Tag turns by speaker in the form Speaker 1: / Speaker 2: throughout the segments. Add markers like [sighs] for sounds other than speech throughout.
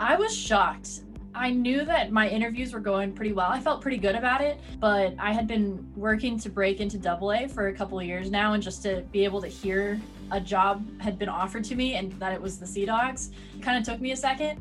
Speaker 1: I was shocked. I knew that my interviews were going pretty well. I felt pretty good about it, but I had been working to break into double A for a couple of years now, and just to be able to hear a job had been offered to me and that it was the Sea Dogs kind of took me a second.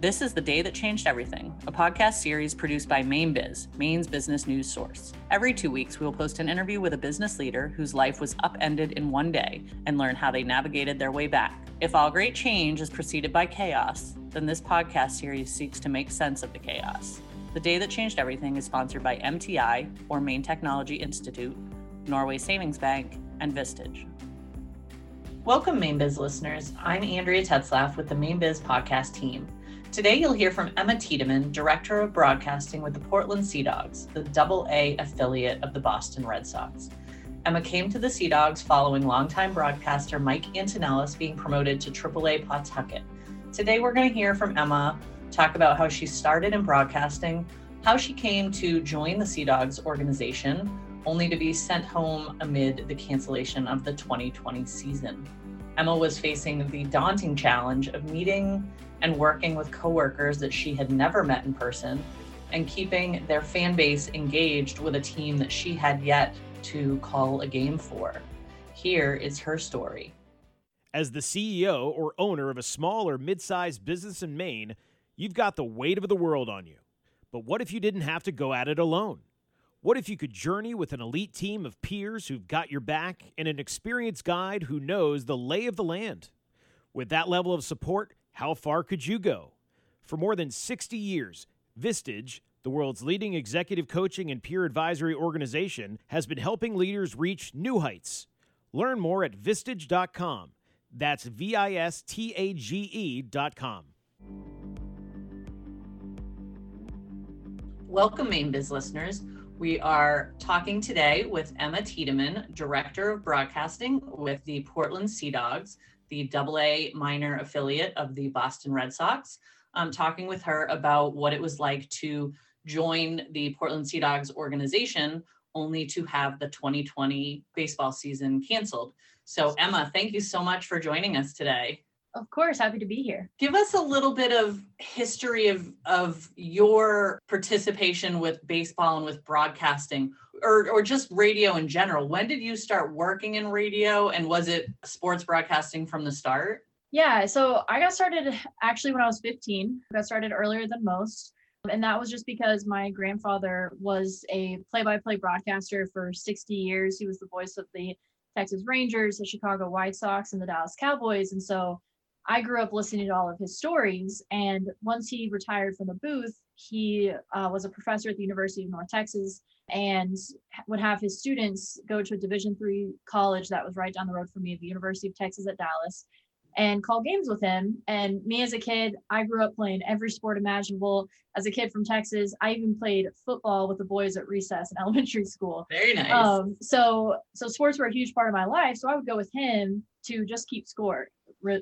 Speaker 2: This is The Day That Changed Everything, a podcast series produced by Mainebiz, Maine's business news source. Every two weeks, we will post an interview with a business leader whose life was upended in one day and learn how they navigated their way back. If all great change is preceded by chaos, then this podcast series seeks to make sense of the chaos. The Day That Changed Everything is sponsored by MTI, or Maine Technology Institute, Norway Savings Bank, and Vistage. Welcome, Mainebiz listeners. I'm Andrea Tetzlaff with the Mainebiz podcast team. Today, you'll hear from Emma Tiedemann, Director of Broadcasting with the Portland Sea Dogs, the Double A affiliate of the Boston Red Sox. Emma came to the Sea Dogs following longtime broadcaster Mike Antonellis being promoted to AAA Pawtucket. Today, we're going to hear from Emma talk about how she started in broadcasting, how she came to join the Sea Dogs organization, only to be sent home amid the cancellation of the 2020 season. Emma was facing the daunting challenge of meeting and working with coworkers that she had never met in person and keeping their fan base engaged with a team that she had yet to call a game for. Here is her story.
Speaker 3: As the CEO or owner of a small or mid sized business in Maine, you've got the weight of the world on you. But what if you didn't have to go at it alone? What if you could journey with an elite team of peers who've got your back and an experienced guide who knows the lay of the land? With that level of support, how far could you go? For more than 60 years, Vistage, the world's leading executive coaching and peer advisory organization, has been helping leaders reach new heights. Learn more at vistage.com. That's V I S T A G E dot com.
Speaker 2: Welcome, Mainebiz listeners. We are talking today with Emma Tiedemann, Director of Broadcasting with the Portland Sea Dogs the double A minor affiliate of the Boston Red Sox, um, talking with her about what it was like to join the Portland Sea Dogs organization only to have the 2020 baseball season canceled. So, Emma, thank you so much for joining us today.
Speaker 1: Of course, happy to be here.
Speaker 2: Give us a little bit of history of, of your participation with baseball and with broadcasting or, or just radio in general. When did you start working in radio and was it sports broadcasting from the start?
Speaker 1: Yeah, so I got started actually when I was 15. I got started earlier than most. And that was just because my grandfather was a play by play broadcaster for 60 years. He was the voice of the Texas Rangers, the Chicago White Sox, and the Dallas Cowboys. And so I grew up listening to all of his stories. And once he retired from the booth, he uh, was a professor at the University of North Texas and would have his students go to a Division three college that was right down the road from me, the University of Texas at Dallas, and call games with him. And me as a kid, I grew up playing every sport imaginable. As a kid from Texas, I even played football with the boys at recess in [laughs] elementary school.
Speaker 2: Very nice.
Speaker 1: Um, so so sports were a huge part of my life. So I would go with him to just keep score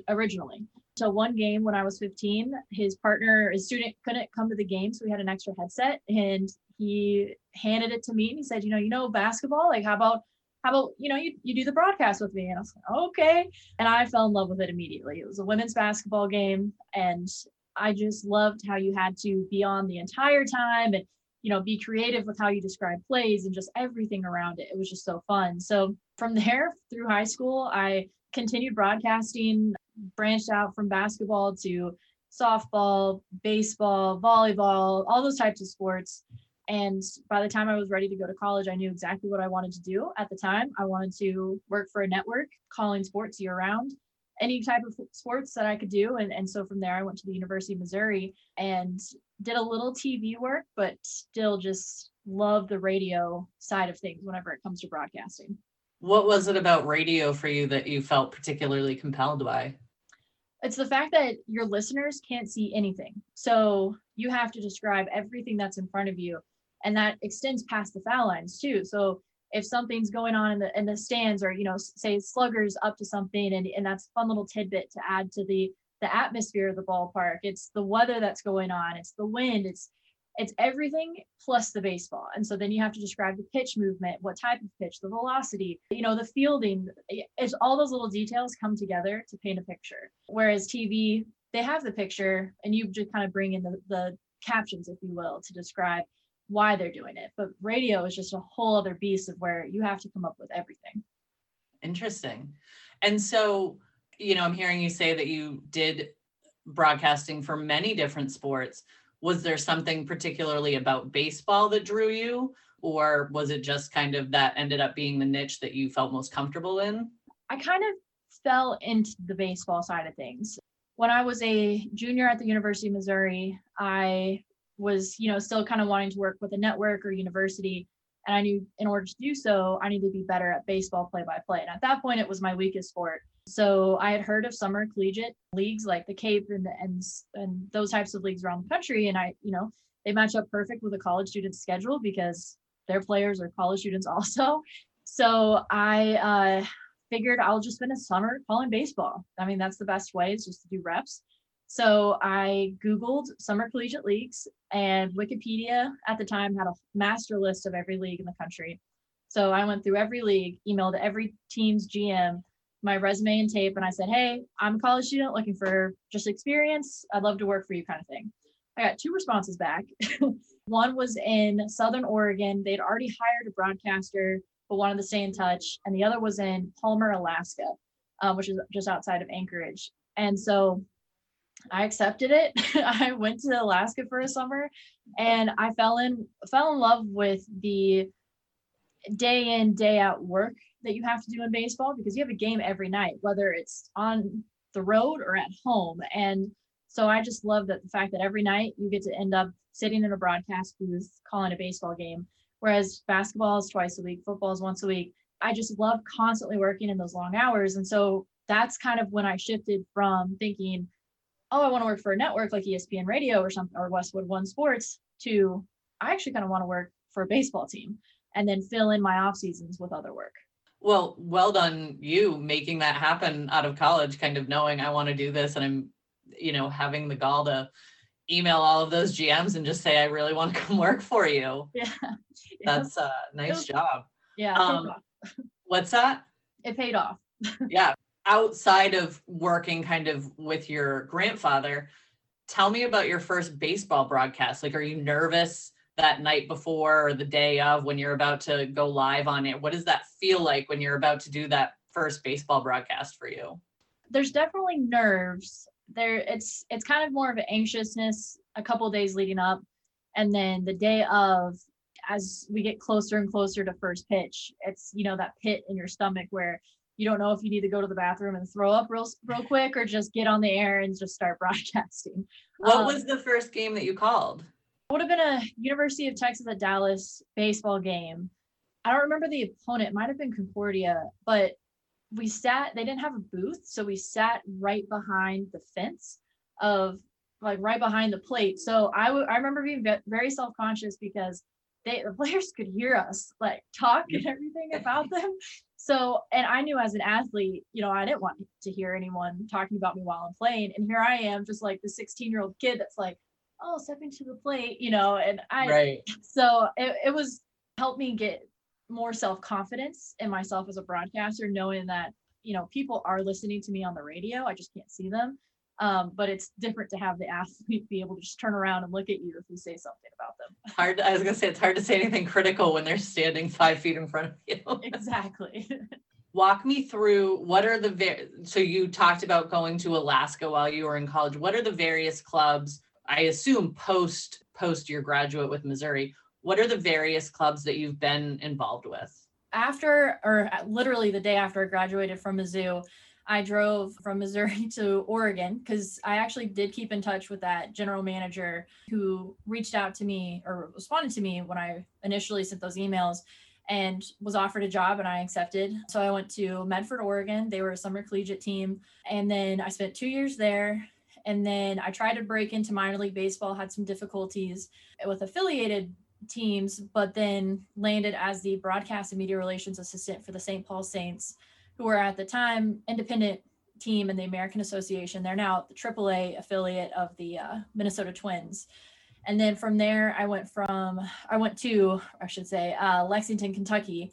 Speaker 1: originally. So one game when I was 15, his partner, his student couldn't come to the game, so we had an extra headset, and he handed it to me and he said, you know, you know basketball, like how about how about you know you, you do the broadcast with me? And i was like okay. And i fell in love with it immediately. It was a women's basketball game and i just loved how you had to be on the entire time and you know be creative with how you describe plays and just everything around it. It was just so fun. So from there through high school i continued broadcasting, branched out from basketball to softball, baseball, volleyball, all those types of sports. And by the time I was ready to go to college, I knew exactly what I wanted to do. At the time, I wanted to work for a network calling sports year round, any type of sports that I could do. And, and so from there, I went to the University of Missouri and did a little TV work, but still just love the radio side of things whenever it comes to broadcasting.
Speaker 2: What was it about radio for you that you felt particularly compelled by?
Speaker 1: It's the fact that your listeners can't see anything. So you have to describe everything that's in front of you. And that extends past the foul lines too. So if something's going on in the in the stands or you know say sluggers up to something and, and that's a fun little tidbit to add to the the atmosphere of the ballpark it's the weather that's going on it's the wind it's it's everything plus the baseball. And so then you have to describe the pitch movement, what type of pitch, the velocity, you know, the fielding. It's all those little details come together to paint a picture. Whereas TV, they have the picture and you just kind of bring in the, the captions, if you will, to describe why they're doing it. But radio is just a whole other beast of where you have to come up with everything.
Speaker 2: Interesting. And so, you know, I'm hearing you say that you did broadcasting for many different sports. Was there something particularly about baseball that drew you? Or was it just kind of that ended up being the niche that you felt most comfortable in?
Speaker 1: I kind of fell into the baseball side of things. When I was a junior at the University of Missouri, I was, you know, still kind of wanting to work with a network or university. And I knew in order to do so, I needed to be better at baseball play by play. And at that point, it was my weakest sport. So I had heard of summer collegiate leagues like the Cape and, and, and those types of leagues around the country. And I, you know, they match up perfect with a college student's schedule because their players are college students [laughs] also. So I uh, figured I'll just spend a summer calling baseball. I mean, that's the best way is just to do reps. So I Googled summer collegiate leagues and Wikipedia at the time had a master list of every league in the country. So I went through every league, emailed every team's GM, my resume and tape, and I said, Hey, I'm a college student looking for just experience. I'd love to work for you, kind of thing. I got two responses back. [laughs] One was in Southern Oregon. They'd already hired a broadcaster, but wanted to stay in touch. And the other was in Palmer, Alaska, um, which is just outside of Anchorage. And so I accepted it. [laughs] I went to Alaska for a summer and I fell in fell in love with the day in day out work that you have to do in baseball because you have a game every night whether it's on the road or at home. And so I just love that the fact that every night you get to end up sitting in a broadcast booth calling a baseball game whereas basketball is twice a week football is once a week. I just love constantly working in those long hours. And so that's kind of when I shifted from thinking oh, I want to work for a network like ESPN Radio or something or Westwood One Sports to I actually kind of want to work for a baseball team and then fill in my off seasons with other work.
Speaker 2: Well, well done you making that happen out of college, kind of knowing I want to do this and I'm, you know, having the gall to email all of those GMs and just say I really want to [laughs] come work for you.
Speaker 1: Yeah. [laughs]
Speaker 2: That's a nice job.
Speaker 1: Yeah.
Speaker 2: Um, [laughs] what's that?
Speaker 1: It paid off.
Speaker 2: yeah outside of working kind of with your grandfather, tell me about your first baseball broadcast. Like, are you nervous that night before or the day of when you're about to go live on it? What does that feel like when you're about to do that first baseball broadcast for you?
Speaker 1: There's definitely nerves. There, it's it's kind of more of an anxiousness a couple days leading up, and then the day of, as we get closer and closer to first pitch, it's you know that pit in your stomach where you don't know if you need to go to the bathroom and throw up real real quick or just get on the air and just start [laughs] broadcasting.
Speaker 2: What um, was the first game that you called?
Speaker 1: It would have been a University of Texas at Dallas baseball game. I don't remember the opponent. It might have been Concordia, but we sat. They didn't have a booth, so we sat right behind the fence of like right behind the plate. So I, w- I remember being very self conscious because they the players could hear us like talk and everything about them. So, and I knew as an athlete, you know, I didn't want to hear anyone talking about me while I'm playing. And here I am, just like the 16 year old kid that's like, oh, stepping to the plate, you know, and I,
Speaker 2: right.
Speaker 1: so it, it was helped me get more self confidence in myself as a broadcaster, knowing that, you know, people are listening to me on the radio. I just can't see them. Um, but it's different to have the athlete be able to just turn around and look at you if you say something about them. [laughs]
Speaker 2: Hard. I was gonna say it's hard to say anything critical when they're standing five feet in front of you. [laughs] [laughs]
Speaker 1: exactly.
Speaker 2: Walk me through what are the ver- so you talked about going to Alaska while you were in college. What are the various clubs? I assume post post your graduate with Missouri. What are the various clubs that you've been involved with?
Speaker 1: After, or literally the day after I graduated from Mizzou, I drove from Missouri [laughs] to Oregon because I actually did keep in touch with that general manager who reached out to me or responded to me when I initially sent those emails and was offered a job and I accepted. So I went to Medford, Oregon. They were a summer collegiate team. And then I spent two years there. And then I tried to break into minor league baseball, had some difficulties with affiliated teams, but then landed as the broadcast and media relations assistant for the St. Paul Saints who were at the time independent team in the American Association. They're now the AAA affiliate of the uh, Minnesota Twins. And then from there, I went from I went to I should say uh, Lexington, Kentucky,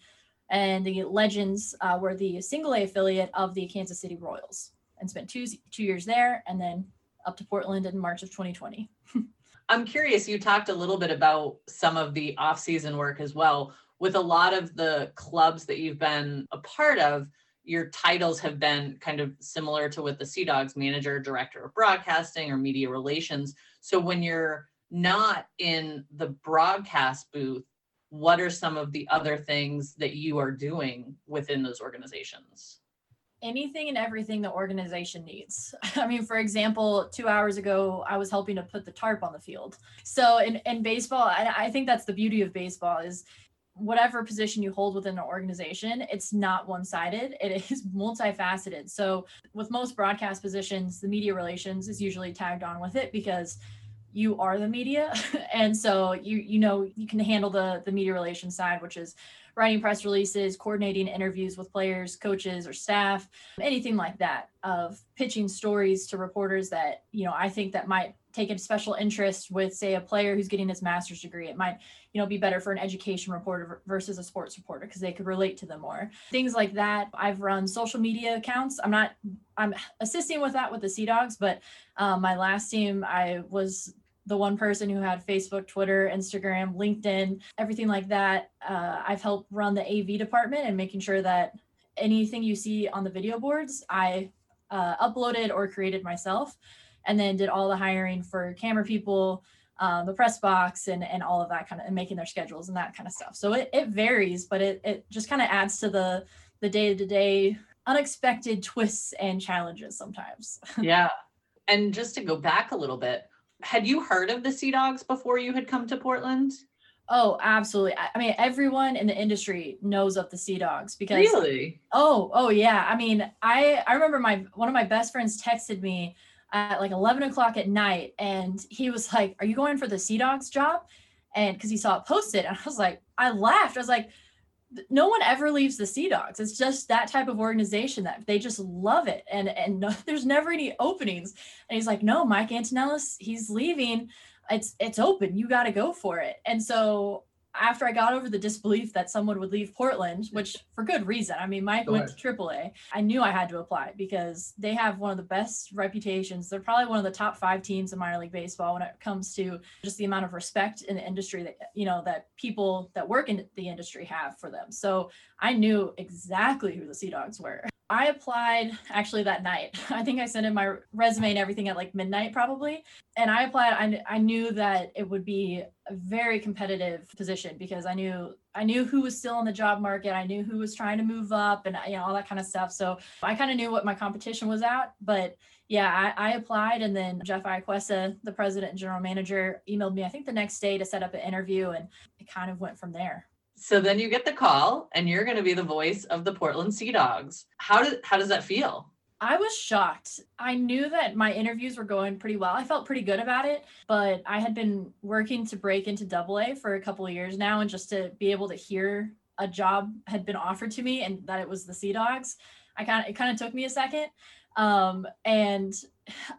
Speaker 1: and the Legends uh, were the single A affiliate of the Kansas City Royals, and spent two two years there, and then up to Portland in March of 2020. [laughs]
Speaker 2: I'm curious, you talked a little bit about some of the off-season work as well. With a lot of the clubs that you've been a part of, your titles have been kind of similar to what the Sea Dogs manager, director of broadcasting, or media relations. So when you're not in the broadcast booth, what are some of the other things that you are doing within those organizations?
Speaker 1: anything and everything the organization needs. [laughs] I mean, for example, two hours ago, I was helping to put the tarp on the field. So in, in baseball, I, I think that's the beauty of baseball is whatever position you hold within an organization, it's not one-sided. It is [laughs] multifaceted. So with most broadcast positions, the media relations is usually tagged on with it because you are the media. [laughs] and so you you know you can handle the the media relations side, which is writing press releases, coordinating interviews with players, coaches, or staff, anything like that, of pitching stories to reporters that, you know, I think that might take a special interest with, say, a player who's getting his master's degree. It might, you know, be better for an education reporter versus a sports reporter because they could relate to them more. Things like that. I've run social media accounts. I'm not, I'm assisting with that with the Sea Dogs, but um, my last team, I was the one person who had Facebook, Twitter, Instagram, LinkedIn, everything like that. Uh, I've helped run the AV department and making sure that anything you see on the video boards, I uh, uploaded or created myself, and then did all the hiring for camera people, um, the press box, and and all of that kind of, and making their schedules and that kind of stuff. So it, it varies, but it it just kind of adds to the the day to day unexpected twists and challenges sometimes. [laughs]
Speaker 2: yeah, and just to go back a little bit had you heard of the Sea Dogs before you had come to Portland?
Speaker 1: Oh, absolutely. I mean, everyone in the industry knows of the Sea Dogs because
Speaker 2: Really?
Speaker 1: Oh, oh yeah. I mean, I I remember my one of my best friends texted me at like 11 o'clock at night and he was like, Are you going for the Sea Dogs job? And because he saw it posted, and I was like, I laughed. I was like, no one ever leaves the Sea Dogs. It's just that type of organization that they just love it, and and no, [laughs] there's never any openings. And he's like, no, Mike Antonellis, he's leaving. It's it's open. You got to go for it. And so after I got over the disbelief that someone would leave Portland, which for good reason. I mean, Mike went to AAA. I knew I had to apply because they have one of the best reputations. They're probably one of the top five teams in minor league baseball when it comes to just the amount of respect in the industry that you know that people that work in the industry have for them. So I knew exactly who the Sea Dogs were. I applied actually that night. [laughs] I think I sent in my resume and everything at like midnight probably. And I applied I, I knew that it would be a very competitive position because I knew I knew who was still in the job market. I knew who was trying to move up and you know all that kind of stuff. So I kind of knew what my competition was at, but yeah, I, I applied and then Geoff Iacuessa, the president and general manager, emailed me I think the next day to set up an interview and it kind of went from there.
Speaker 2: So then you get the call and you're going to be the voice of the Portland Sea Dogs. How did how does that feel?
Speaker 1: I was shocked. I knew that my interviews were going pretty well. I felt pretty good about it, but I had been working to break into double A for a couple of years now and just to be able to hear a job had been offered to me and that it was the Sea Dogs. I kind of it kind of took me a second. Um, and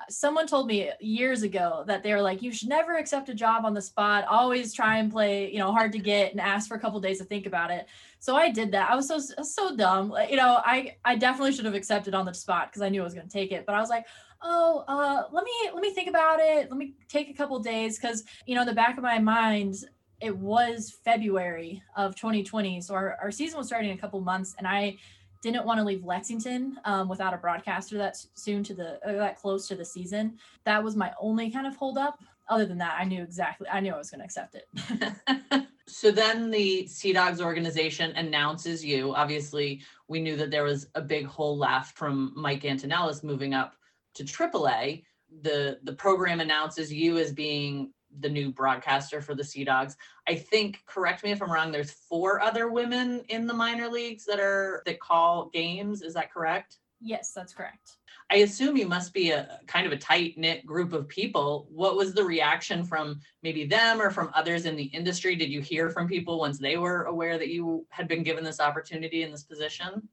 Speaker 1: someone told me years ago that they were like, you should never accept a job on the spot. Always try and play, you know, hard to get and ask for a couple days to think about it. So I did that. I was so so dumb. Like, you know, I I definitely should have accepted on the spot because I knew I was going to take it. But I was like, oh, uh, let me let me think about it. Let me take a couple days because you know, in the back of my mind, it was February of 2020. So our, our season was starting in a couple months, and I didn't want to leave Lexington um, without a broadcaster that soon to the uh, that close to the season. That was my only kind of hold up. Other than that, I knew exactly. I knew I was going to accept it. [laughs]
Speaker 2: so then the Sea Dogs organization announces you. Obviously, we knew that there was a big hole left from Mike Antonellis moving up to AAA. The the program announces you as being the new broadcaster for the Sea Dogs. I think, correct me if I'm wrong, there's four other women in the minor leagues that are that call games. Is that correct?
Speaker 1: Yes, that's correct.
Speaker 2: I assume you must be a kind of a tight knit group of people. What was the reaction from maybe them or from others in the industry? Did you hear from people once they were aware that you had been given this opportunity in this position?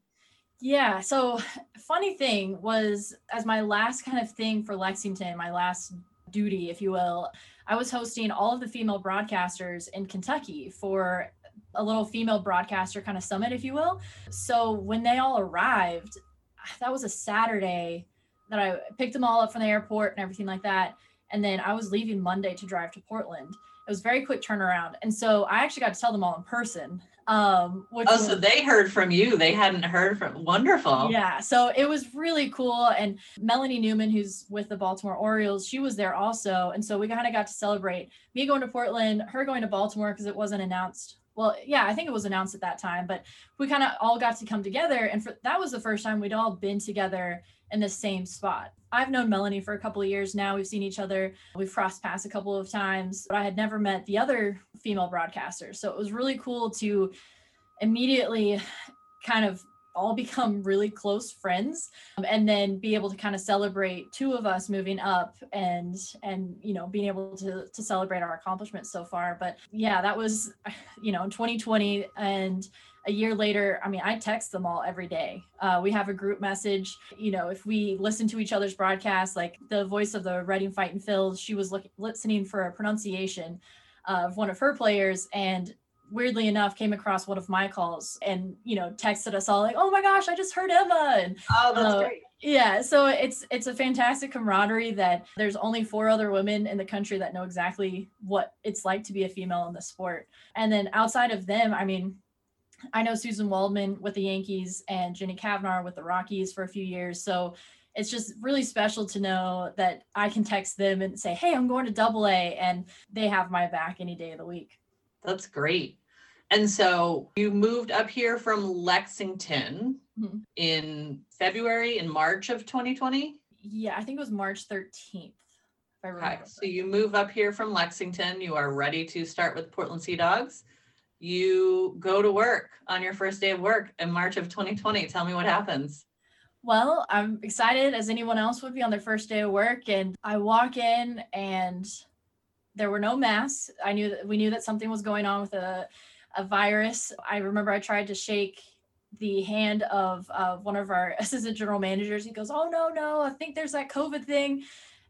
Speaker 1: Yeah. So, funny thing was, as my last kind of thing for Lexington, my last duty, if you will, I was hosting all of the female broadcasters in Kentucky for a little female broadcaster kind of summit, if you will. So when they all arrived, that was a Saturday. that I picked them all up from the airport and everything like that. And then I was leaving Monday to drive to Portland. It was very quick turnaround. And so I actually got to tell them all in person. Um, which
Speaker 2: oh,
Speaker 1: was,
Speaker 2: so they heard from you. They hadn't heard from wonderful.
Speaker 1: yeah, so it was really cool. And Melanie Newman, who's with the Baltimore Orioles, she was there also. And so we kind of got to celebrate me going to Portland, her going to Baltimore because it wasn't announced. Well, yeah, I think it was announced at that time, but we kind of all got to come together. And for that was the first time we'd all been together in the same spot. I've known Melanie for a couple of years now. We've seen each other. We've crossed paths a couple of times, but I had never met the other female broadcasters. So it was really cool to immediately kind of all become really close friends um, and then be able to kind of celebrate two of us moving up and and you know being able to to celebrate our accomplishments so far. But yeah that was [sighs] you know 2020 and a year later i mean i text them all every day. Uh, we have a group message you know if we listen to each other's broadcasts like the voice of the reading fighting phil she was listening for a pronunciation of one of her players and weirdly enough came across one of my calls and you know texted us all like oh my gosh i just heard emma. And
Speaker 2: Oh, that's
Speaker 1: Uh,
Speaker 2: great.
Speaker 1: yeah so it's it's a fantastic camaraderie that there's only four other women in the country that know exactly what it's like to be a female in the sport. And then outside of them i mean i know Suzyn Waldman with the yankees and Jenny Cavnar with the rockies for a few years. So it's just really special to know that i can text them and say hey i'm going to double a and they have my back any day of the week
Speaker 2: That's great. And so you moved up here from Lexington
Speaker 1: Mhm.
Speaker 2: in February and March of 2020.
Speaker 1: yeah i think it was march 13th if i remember
Speaker 2: Okay, so you move up here from Lexington. You are ready to start with Portland Sea Dogs. You go to work on your first day of work in March of 2020. Tell me what happens.
Speaker 1: Well, I'm excited as anyone else would be on their first day of work. And I walk in and there were no masks. I knew that we knew that something was going on with a, a virus. I remember I tried to shake the hand of one of our [laughs] assistant general managers. He goes, Oh, no, no, I think there's that COVID thing.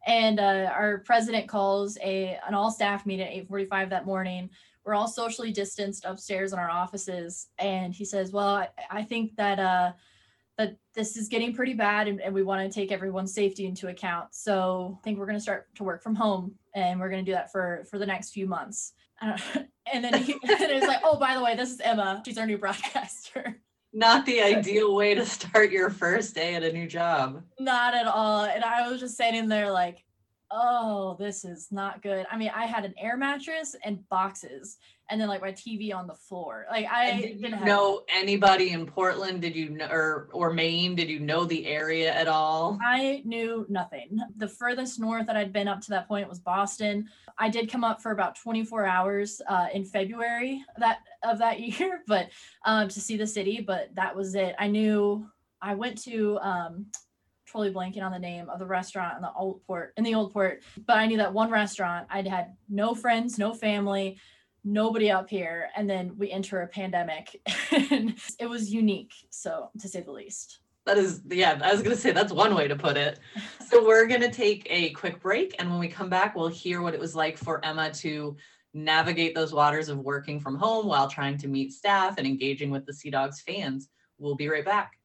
Speaker 1: And uh, our president calls a an all staff meeting at 8:45 that morning. We're all socially distanced upstairs in our offices, and he says, "Well, I, I think that uh, that this is getting pretty bad and, and we want to take everyone's safety into account. So I think we're going to start to work from home and we're going to do that for for the next few months. [laughs] And then he [laughs] and it was like, oh, by the way, this is Emma. She's our new [laughs] broadcaster.
Speaker 2: Not the ideal way to start your first day at a new job.
Speaker 1: not at all. And I was just standing there like, oh, this is not good. I mean, I had an air mattress and boxes and then like my TV on the floor. Like I
Speaker 2: And did you
Speaker 1: didn't have
Speaker 2: know anybody in Portland? Did you know, or or Maine? Did you know the area at all?
Speaker 1: I knew nothing. The furthest north that I'd been up to that point was Boston. I did come up for about 24 hours uh, in February that of that [laughs] year, but um, to see the city. But that was it. I knew I went to um, totally blanking on the name of the restaurant in the old port in the old port, but I knew that one restaurant. I'd had no friends, no family. Nobody up here, and then we enter a pandemic, [laughs] and it was unique, so to say the least.
Speaker 2: That is, yeah, I was going to say that's one way to put it. [laughs] So we're going to take a quick break. And when we come back, we'll hear what it was like for Emma to navigate those waters of working from home while trying to meet staff and engaging with the Sea Dogs fans. We'll be right back.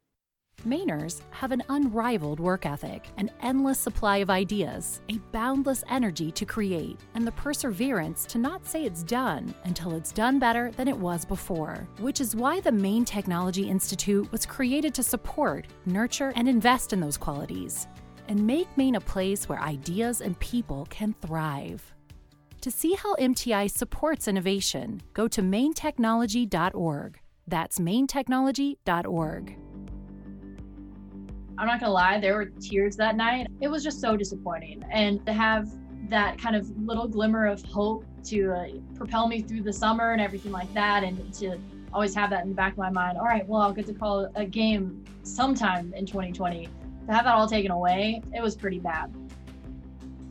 Speaker 4: Mainers have an unrivaled work ethic, an endless supply of ideas, a boundless energy to create, and the perseverance to not say it's done until it's done better than it was before. Which is why the Maine Technology Institute was created to support, nurture, and invest in those qualities, and make Maine a place where ideas and people can thrive. To see how MTI supports innovation, go to mainetechnology.org. That's mainetechnology.org.
Speaker 1: I'm not gonna lie, there were tears that night. It was just so disappointing. And to have that kind of little glimmer of hope to uh, propel me through the summer and everything like that, and to always have that in the back of my mind. All right, well, I'll get to call a game sometime in 2020. To have that all taken away, it was pretty bad.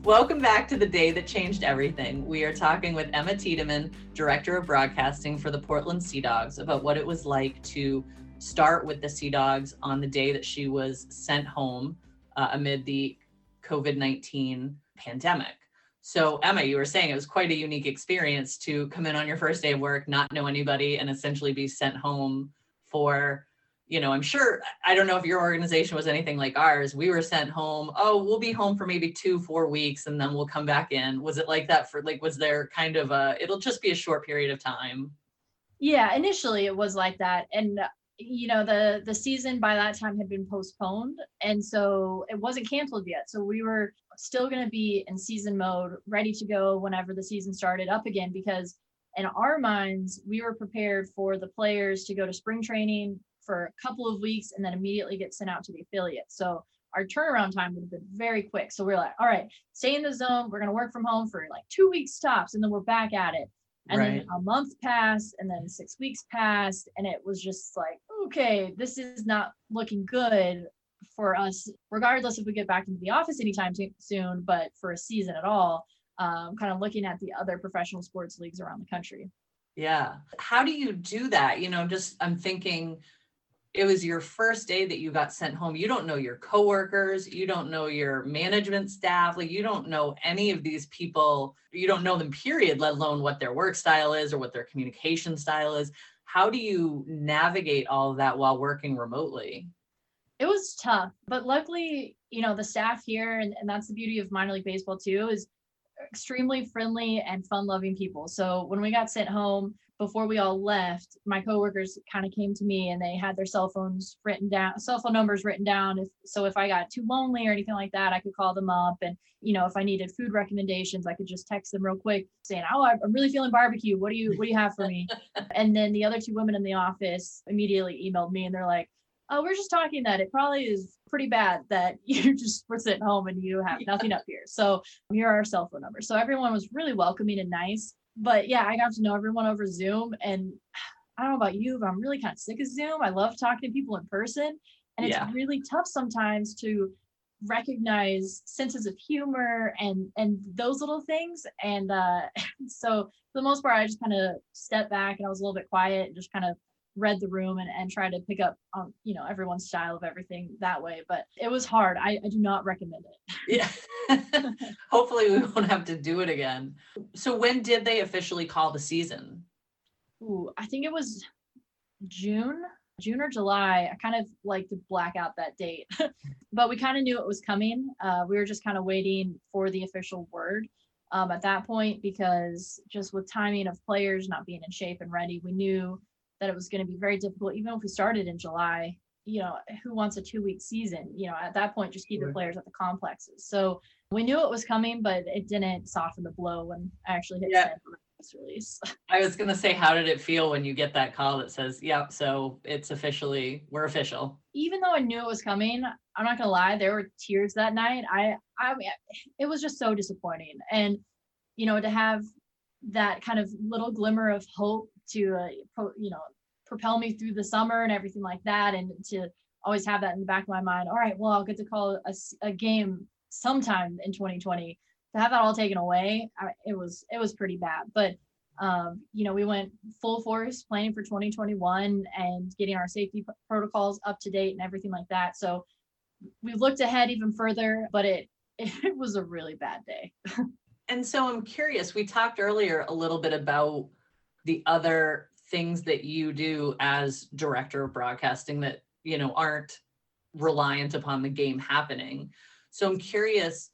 Speaker 2: Welcome back to the day that changed everything. We are talking with Emma Tiedemann, Director of Broadcasting for the Portland Sea Dogs, about what it was like to start with the Sea Dogs on the day that she was sent home uh, amid the COVID 19 pandemic. So, Emma, you were saying it was quite a unique experience to come in on your first day of work, not know anybody, and essentially be sent home for you know, I'm sure, I don't know if your organization was anything like ours. We were sent home, oh, we'll be home for maybe two, four weeks and then we'll come back in. Was it like that for like, was there kind of a, it'll just be a short period of time?
Speaker 1: Yeah, initially it was like that. And you know, the the season by that time had been postponed. And so it wasn't canceled yet. So we were still gonna be in season mode, ready to go whenever the season started up again, because in our minds, we were prepared for the players to go to spring training for a couple of weeks and then immediately get sent out to the affiliate. So our turnaround time would have been very quick. So we're like, all right, stay in the zone. We're going to work from home for like two weeks tops, and then we're back at it. And
Speaker 2: Right.
Speaker 1: then a month passed, and then six weeks passed, and it was just like, okay, this is not looking good for us, regardless if we get back into the office anytime soon, but for a season at all. Um, kind of looking at the other professional sports leagues around the country.
Speaker 2: Yeah. How do you do that? You know, just I'm thinking it was your first day that you got sent home. You don't know your coworkers, you don't know your management staff, like you don't know any of these people. You don't know them period, let alone what their work style is or what their communication style is. How do you navigate all of that while working remotely?
Speaker 1: it was tough but luckily you know the staff here and, and that's the beauty of minor league baseball too is extremely friendly and fun loving people so when we got sent home before we all left my coworkers kind of came to me and they had their cell phones written down cell phone numbers written down if, so if i got too lonely or anything like that i could call them up and you know if i needed food recommendations i could just text them real quick saying oh i'm really feeling barbecue what do you what do you have for me [laughs] and then the other two women in the office immediately emailed me and they're like oh, we're just talking that it probably is pretty bad that [laughs] you just were sitting home and you have nothing up here. So here are our cell phone numbers. So everyone was really welcoming and nice. But yeah, I got to know everyone over Zoom. And [sighs] I don't know about you, but I'm really kind of sick of Zoom. I love talking to people in person. And it's
Speaker 2: Yeah.
Speaker 1: really tough sometimes to recognize senses of humor and and those little things and uh [laughs] so for the most part i just kind of stepped back and i was a little bit quiet and just kind of read the room and, and tried to pick up on you know everyone's style of everything that way but it was hard i, I do not recommend it [laughs]
Speaker 2: Yeah. [laughs] Hopefully we won't have to do it again. So when did they officially call the season?
Speaker 1: Ooh, i think it was june june or july i kind of like to black out that date [laughs] but we kind of knew it was coming uh, we were just kind of waiting for the official word um, at that point because just with timing of players not being in shape and ready we knew that it was going to be very difficult even if we started in july you know who wants a two week season you know at that point just keep the players at the complexes so we knew it was coming but it didn't soften the blow when i actually hit
Speaker 2: Yeah.
Speaker 1: send on the press release [laughs]
Speaker 2: I was gonna say, how did it feel when you get that call that says, yep, so it's officially, we're official?
Speaker 1: even though I knew it was coming, I'm not gonna lie, there were tears that night. I, I, it was just so disappointing, and you know, to have that kind of little glimmer of hope to, uh, pro, you know, propel me through the summer and everything like that, and to always have that in the back of my mind. All right, well, I'll get to call a game sometime in 2020. To have that all taken away, I, it was it was pretty bad, but um, you know, we went full force planning for 2021 and getting our safety p- protocols up to date and everything like that. So we looked ahead even further, but it [laughs] it was a really bad day.
Speaker 2: And so I'm curious, we talked earlier a little bit about the other things that you do as director of broadcasting that, you know, aren't reliant upon the game happening. So I'm curious,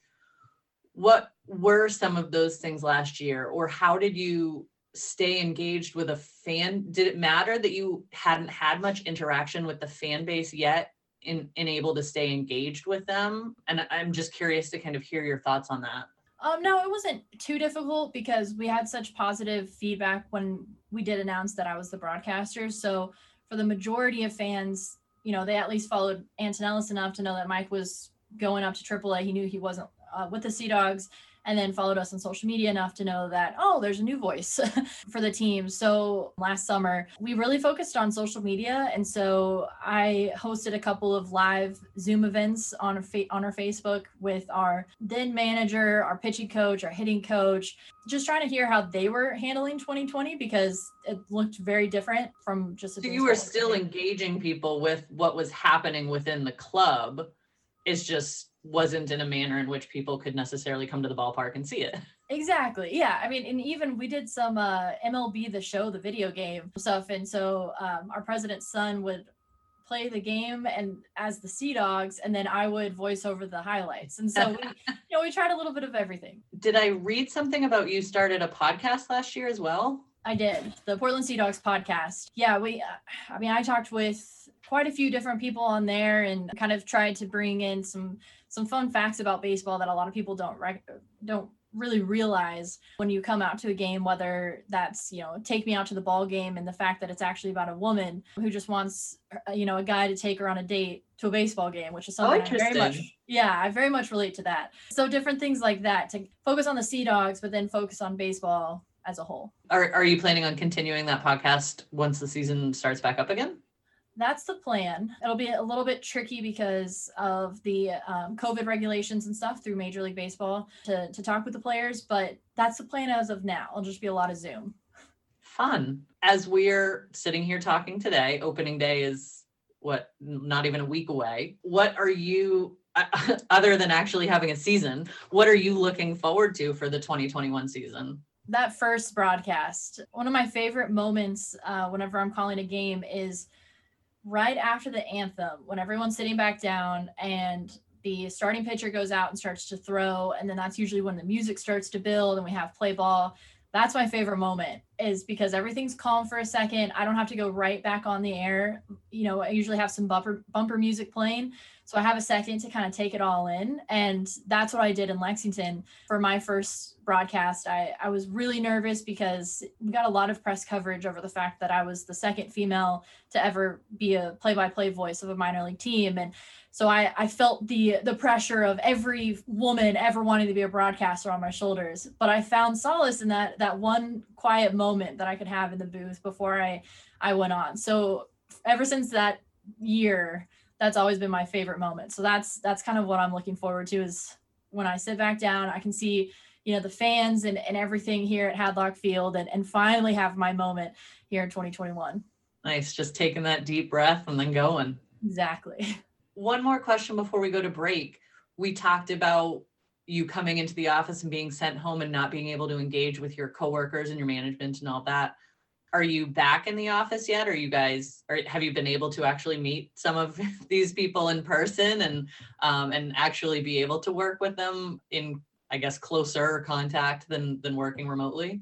Speaker 2: what were some of those things last year or how did you stay engaged with a fan? Did it matter that you hadn't had much interaction with the fan base yet in, in able to stay engaged with them? And I'm just curious to kind of hear your thoughts on that.
Speaker 1: Um, no, it wasn't too difficult because we had such positive feedback when we did announce that I was the broadcaster. So for the majority of fans, you know, they at least followed Antonellis enough to know that Mike was going up to AAA. He knew he wasn't uh, with the Sea Dogs, and then followed us on social media enough to know that oh, there's a new voice [laughs] for the team. So last summer, we really focused on social media, and so I hosted a couple of live Zoom events on a fa- on our Facebook with our then manager, our pitching coach, our hitting coach, just trying to hear how they were handling 2020 because it looked very different from just. a
Speaker 2: So you were still engaging people with what was happening within the club. It's just wasn't in a manner in which people could necessarily come to the ballpark and see it.
Speaker 1: Exactly. Yeah. I mean, and even we did some uh, MLB the show, the video game stuff, and so um, our president's son would play the game and as the Sea Dogs, and then I would voice over the highlights. And so we, [laughs] you know, we tried a little bit of everything.
Speaker 2: Did I read something about you started a podcast last year as well?
Speaker 1: I did the Portland Sea Dogs podcast. Yeah, we, uh, I mean, I talked with quite a few different people on there and kind of tried to bring in some some fun facts about baseball that a lot of people don't rec- don't really realize when you come out to a game whether that's you know take me out to the ball game and the fact that it's actually about a woman who just wants uh, you know a guy to take her on a date to a baseball game which is something oh, I very much yeah i very much relate to that. So different things like that to focus on the sea dogs but then focus on baseball as a whole.
Speaker 2: Are, are you planning on continuing that podcast once the season starts back up again
Speaker 1: that's the plan. It'll be a little bit tricky because of the um, COVID regulations and stuff through Major League Baseball to, to talk with the players, but that's the plan as of now. It'll just be a lot of Zoom.
Speaker 2: Fun. As we're sitting here talking today, opening day is what, not even a week away. What are you, [laughs] other than actually having a season, what are you looking forward to for the 2021 season?
Speaker 1: That first broadcast, one of my favorite moments uh, whenever I'm calling a game is right after the anthem when everyone's sitting back down and the starting pitcher goes out and starts to throw and then that's usually when the music starts to build and we have play ball that's my favorite moment is because everything's calm for a second i don't have to go right back on the air you know i usually have some bumper bumper music playing so i have a second to kind of take it all in and that's what i did in lexington for my first broadcast, I, I was really nervous because we got a lot of press coverage over the fact that I was the second female to ever be a play-by-play voice of a minor league team. And so I, I felt the the pressure of every woman ever wanting to be a broadcaster on my shoulders. But I found solace in that that one quiet moment that I could have in the booth before I I went on. So ever since that year, that's always been my favorite moment. So that's that's kind of what I'm looking forward to is when I sit back down, I can see you know the fans and, and everything here at Hadlock Field and, and finally have my moment here in 2021.
Speaker 2: Nice, just taking that deep breath and then going.
Speaker 1: Exactly. [laughs]
Speaker 2: One more question before we go to break. We talked about you coming into the office and being sent home and not being able to engage with your coworkers and your management and all that. Are you back in the office yet? Are you guys, or have you been able to actually meet some of [laughs] these people in person and um, and actually be able to work with them in I guess closer contact than than working remotely?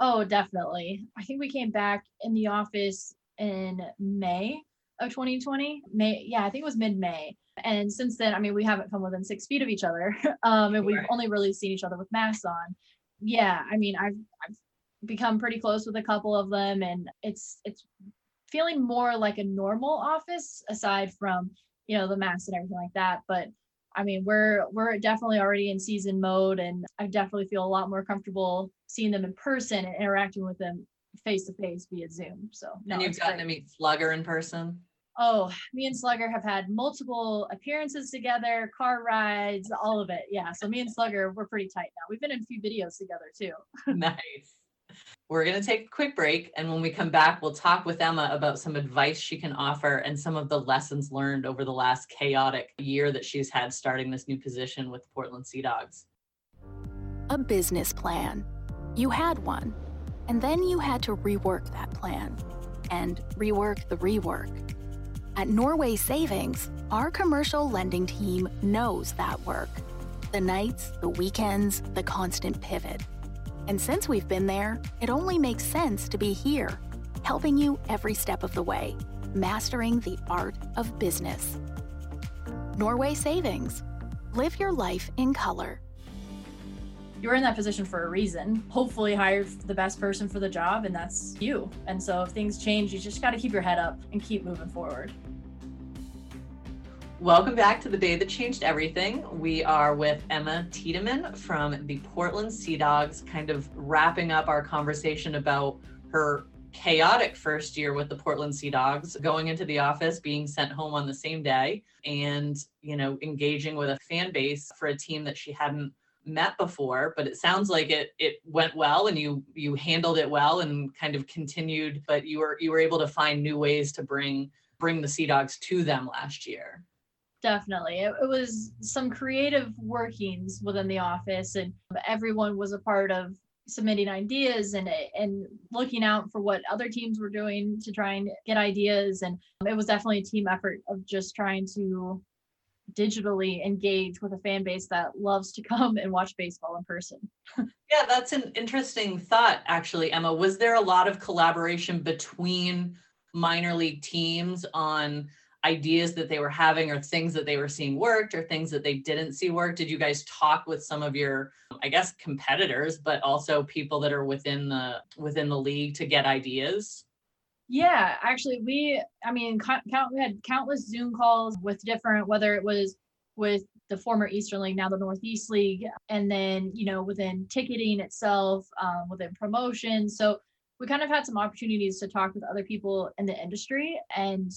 Speaker 1: Oh, definitely. I think we came back in the office in May of 2020. May, yeah, I think it was mid-May. And since then, I mean, we haven't come within six feet of each other, [laughs] um, and we've only really seen each other with masks on. Yeah, I mean, I've I've become pretty close with a couple of them, and it's it's feeling more like a normal office aside from you know the masks and everything like that. But I mean, we're we're definitely already in season mode, and I definitely feel a lot more comfortable seeing them in person and interacting with them face to face via Zoom. So,
Speaker 2: no, and you've gotten great. to meet Slugger in person.
Speaker 1: Oh, me and Slugger have had multiple appearances together, car rides, all of it. Yeah. So me and Slugger, we're pretty tight now. We've been in a few videos together too. [laughs]
Speaker 2: nice. We're going to take a quick break. And when we come back, we'll talk with Emma about some advice she can offer and some of the lessons learned over the last chaotic year that she's had starting this new position with the Portland Sea Dogs.
Speaker 4: A business plan. You had one, and then you had to rework that plan and rework the rework. At Norway Savings, our commercial lending team knows that work. The nights, the weekends, the constant pivot and since we've been there, it only makes sense to be here, helping you every step of the way, mastering the art of business. Norway Savings. Live your life in color.
Speaker 1: You're in that position for a reason. Hopefully, hire the best person for the job, and that's you. And so, if things change, you just got to keep your head up and keep moving forward.
Speaker 2: Welcome back to the day that changed everything. We are with Emma Tiedemann from the Portland Sea Dogs, kind of wrapping up our conversation about her chaotic first year with the Portland Sea Dogs, going into the office, being sent home on the same day, and you know, engaging with a fan base for a team that she hadn't met before but it sounds like it it went well and you you handled it well and kind of continued but you were you were able to find new ways to bring bring the sea dogs to them last year.
Speaker 1: Definitely. It, it, was some creative workings within the office and everyone was a part of submitting ideas and and looking out for what other teams were doing to try and get ideas. And it was definitely a team effort of just trying to digitally engage with a fan base that loves to come and watch baseball in person. [laughs]
Speaker 2: yeah, that's an interesting thought actually, Emma. Was there a lot of collaboration between minor league teams on ideas that they were having or things that they were seeing worked or things that they didn't see work did you guys talk with some of your i guess competitors but also people that are within the within the league to get ideas
Speaker 1: yeah actually we i mean count we had countless zoom calls with different whether it was with the former eastern league now the northeast league and then you know within ticketing itself um, within promotion so we kind of had some opportunities to talk with other people in the industry and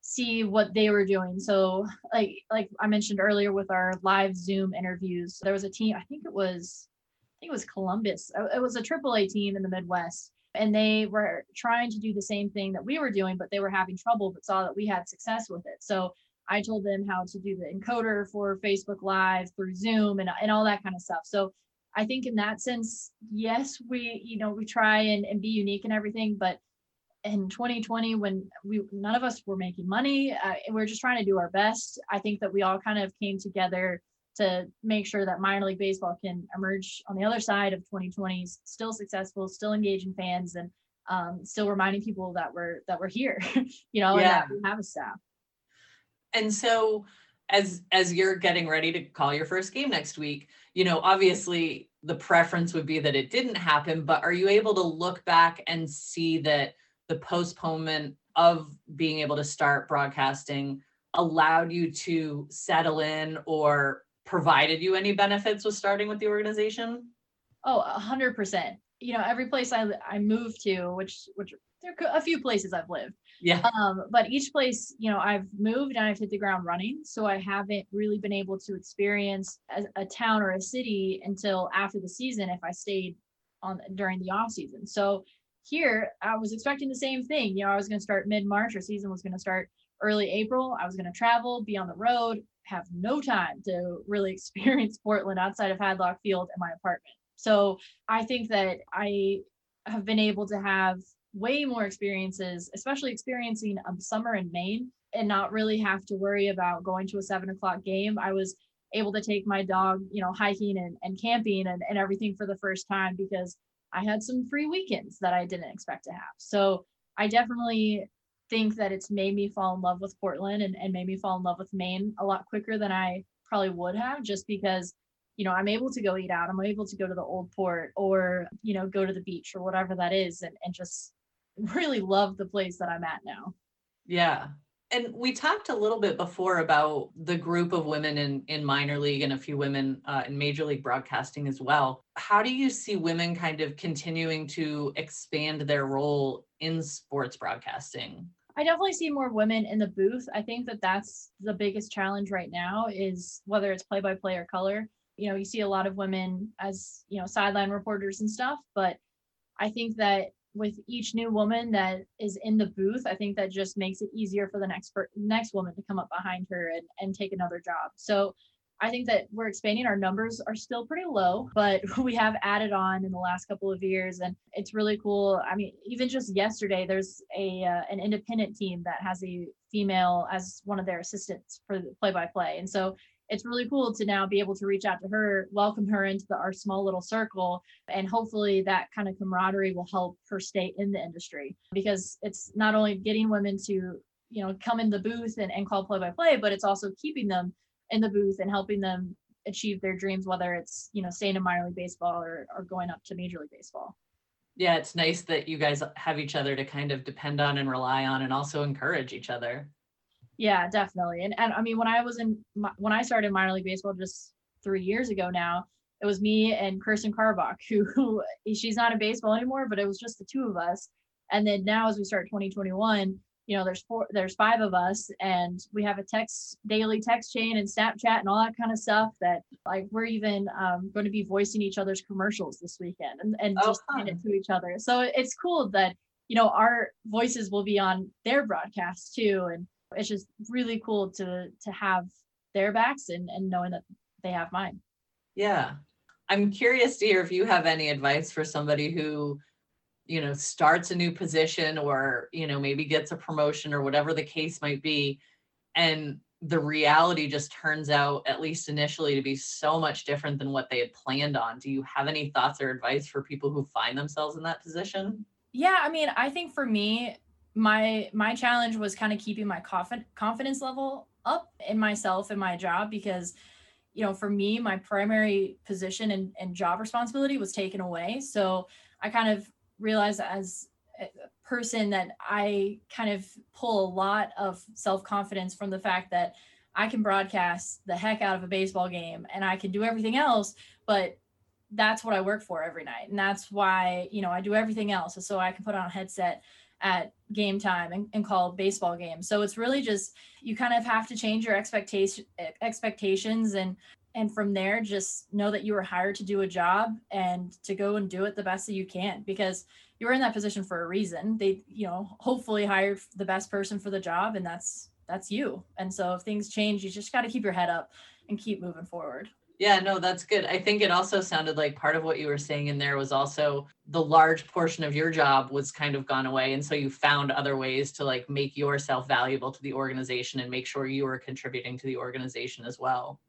Speaker 1: see what they were doing. So like like I mentioned earlier with our live Zoom interviews, there was a team, I think it was I think it was Columbus. It was a AAA team in the Midwest and they were trying to do the same thing that we were doing, but they were having trouble but saw that we had success with it. So I told them how to do the encoder for Facebook Live through Zoom and, and all that kind of stuff. So I think in that sense, yes, we, you know, we try and, and be unique and everything, but in 2020 when we none of us were making money uh, we are just trying to do our best i think that we all kind of came together to make sure that minor league baseball can emerge on the other side of 2020 still successful still engaging fans and um, still reminding people that we're that we're here [laughs] you know yeah. and that we have a staff
Speaker 2: and so as as you're getting ready to call your first game next week you know obviously the preference would be that it didn't happen but are you able to look back and see that the postponement of being able to start broadcasting allowed you to settle in or provided you any benefits with starting with the organization?
Speaker 1: Oh, a hundred percent. You know, every place I I moved to, which which there are a few places I've lived.
Speaker 2: Yeah.
Speaker 1: Um, but each place, you know, I've moved and I've hit the ground running. So I haven't really been able to experience a, a town or a city until after the season if I stayed on during the off season. So here I was expecting the same thing. You know, I was going to start mid March, or season was going to start early April. I was going to travel, be on the road, have no time to really [laughs] experience Portland outside of Hadlock Field and my apartment. So I think that I have been able to have way more experiences, especially experiencing a summer in Maine and not really have to worry about going to a seven o'clock game. I was able to take my dog, you know, hiking and, and camping and, and everything for the first time because I had some free weekends that I didn't expect to have. So I definitely think that it's made me fall in love with Portland and, and made me fall in love with Maine a lot quicker than I probably would have just because, you know, I'm able to go eat out. I'm able to go to the old port or, you know, go to the beach or whatever that is and, and just [laughs] really love the place that I'm at now.
Speaker 2: Yeah and we talked a little bit before about the group of women in in minor league and a few women uh, in major league broadcasting as well how do you see women kind of continuing to expand their role in sports broadcasting
Speaker 1: i definitely see more women in the booth i think that that's the biggest challenge right now is whether it's play by play or color you know you see a lot of women as you know sideline reporters and stuff but i think that with each new woman that is in the booth, I think that just makes it easier for the next per- next woman to come up behind her and, and take another job. So I think that we're expanding. Our numbers are still pretty low, but [laughs] we have added on in the last couple of years, and it's really cool. I mean, even just yesterday, there's a uh, an independent team that has a female as one of their assistants for the play-by-play, and so it's really cool to now be able to reach out to her, welcome her into the, our small little circle, and hopefully that kind of camaraderie will help her stay in the industry because it's not only getting women to you know come in the booth and, and call play by play, but it's also keeping them in the booth and helping them achieve their dreams, whether it's you know staying in minor league baseball or, or going up to major league baseball.
Speaker 2: Yeah, it's nice that you guys have each other to kind of depend on and rely on and also encourage each other.
Speaker 1: Yeah, definitely. And and I mean, when I was in my, when I started minor league baseball just three years ago now, it was me and Kirsten Karbach, who, who [laughs] she's not in baseball anymore, but it was just the two of us. And then now, as we start 2021, you know, there's four, there's five of us, and we have a text daily text chain and Snapchat and all that kind of stuff. That like we're even um, going to be voicing each other's commercials this weekend and and oh, just fun. it to each other. So it's cool that you know our voices will be on their broadcast too, and it's just really cool to to have their backs and and knowing that they have mine
Speaker 2: yeah I'm curious to hear if you have any advice for somebody who, you know, starts a new position or, you know, maybe gets a promotion or whatever the case might be. And the reality just turns out, at least initially, to be so much different than what they had planned on. Do you have any thoughts or advice for people who find themselves in that position?
Speaker 1: Yeah, I mean, I think for me, my my challenge was kind of keeping my confidence level up in myself and my job because you know for me my primary position and, and job responsibility was taken away so i kind of realized as a person that i kind of pull a lot of self-confidence from the fact that i can broadcast the heck out of a baseball game and i can do everything else but that's what i work for every night and that's why you know i do everything else so i can put on a headset at game time and, and call baseball games. So it's really just you kind of have to change your expectation expectations and and from there just know that you were hired to do a job and to go and do it the best that you can because you're in that position for a reason. They, you know, hopefully hired the best person for the job and that's that's you. And so if things change, you just got to keep your head up and keep moving forward.
Speaker 2: Yeah, no, that's good. I think it also sounded like part of what you were saying in there was also the large portion of your job was kind of gone away. And so you found other ways to like make yourself valuable to the organization and make sure you were contributing to the organization as well.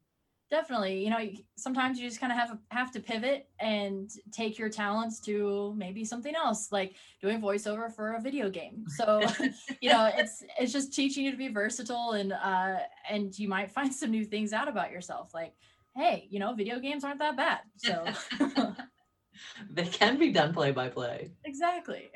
Speaker 1: Definitely. You know, sometimes you just kind of have have to pivot and take your talents to maybe something else, like doing voiceover for a video game. [laughs] So, you know, it's it's just teaching you to be versatile and uh and you might find some new things out about yourself. Like hey, you know, video games aren't that bad. So [laughs]
Speaker 2: they can be done play by play.
Speaker 1: Exactly.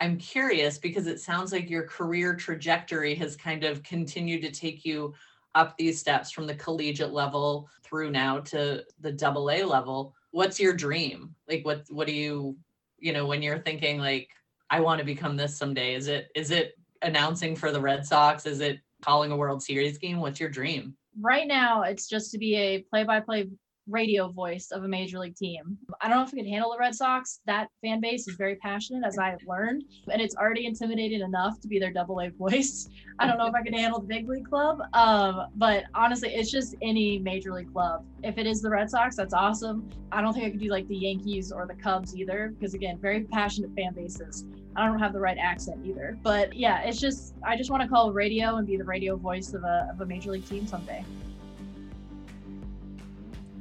Speaker 2: I'm curious because it sounds like your career trajectory has kind of continued to take you up these steps from the collegiate level through now to the double A level. What's your dream? Like what what do you, you know, when you're thinking like I want to become this someday? Is it is it announcing for the Red Sox? Is it calling a World Series game? What's your dream?
Speaker 1: right now it's just to be a play-by-play radio voice of a major league team. I don't know if we could handle the Red Sox. That fan base is very passionate, as I have learned, and it's already intimidating enough to be their double A voice. [laughs] I don't know if I could handle the big league club, um, but honestly, it's just any major league club. If it is the Red Sox, that's awesome. I don't think I could do like the Yankees or the Cubs either, because again, very passionate fan bases. I don't have the right accent either. But yeah, it's just I just want to call radio and be the radio voice of a of a major league team someday.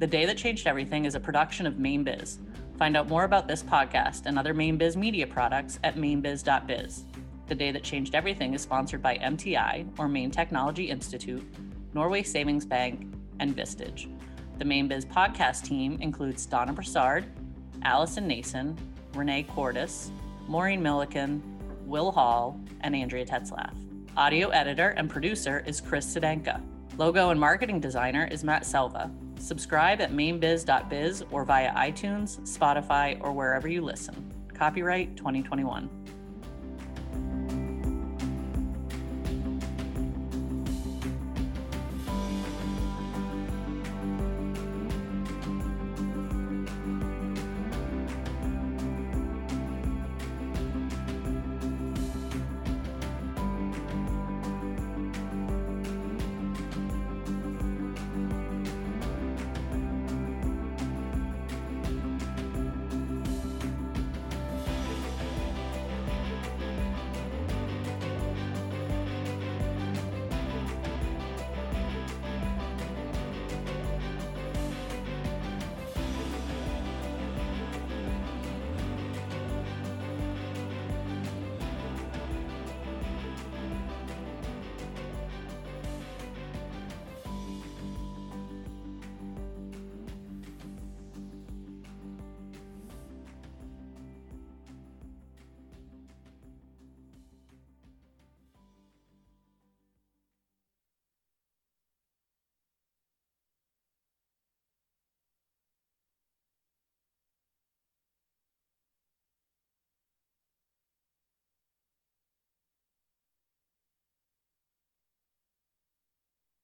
Speaker 2: The Day That Changed Everything is a production of Mainebiz. Find out more about this podcast and other Mainebiz media products at mainebiz.biz. The Day That Changed Everything is sponsored by MTI, or Maine Technology Institute, Norway Savings Bank, and Vistage. The Mainebiz podcast team includes Donna Brassard, Allison Nason, Renee Cordes, Maureen Milliken, Will Hall, and Andrea Tetzlaff. Audio editor and producer is Chris Sedenka. Logo and marketing designer is Matt Selva. Subscribe at mainebiz.biz or via iTunes, Spotify, or wherever you listen. Copyright 2021.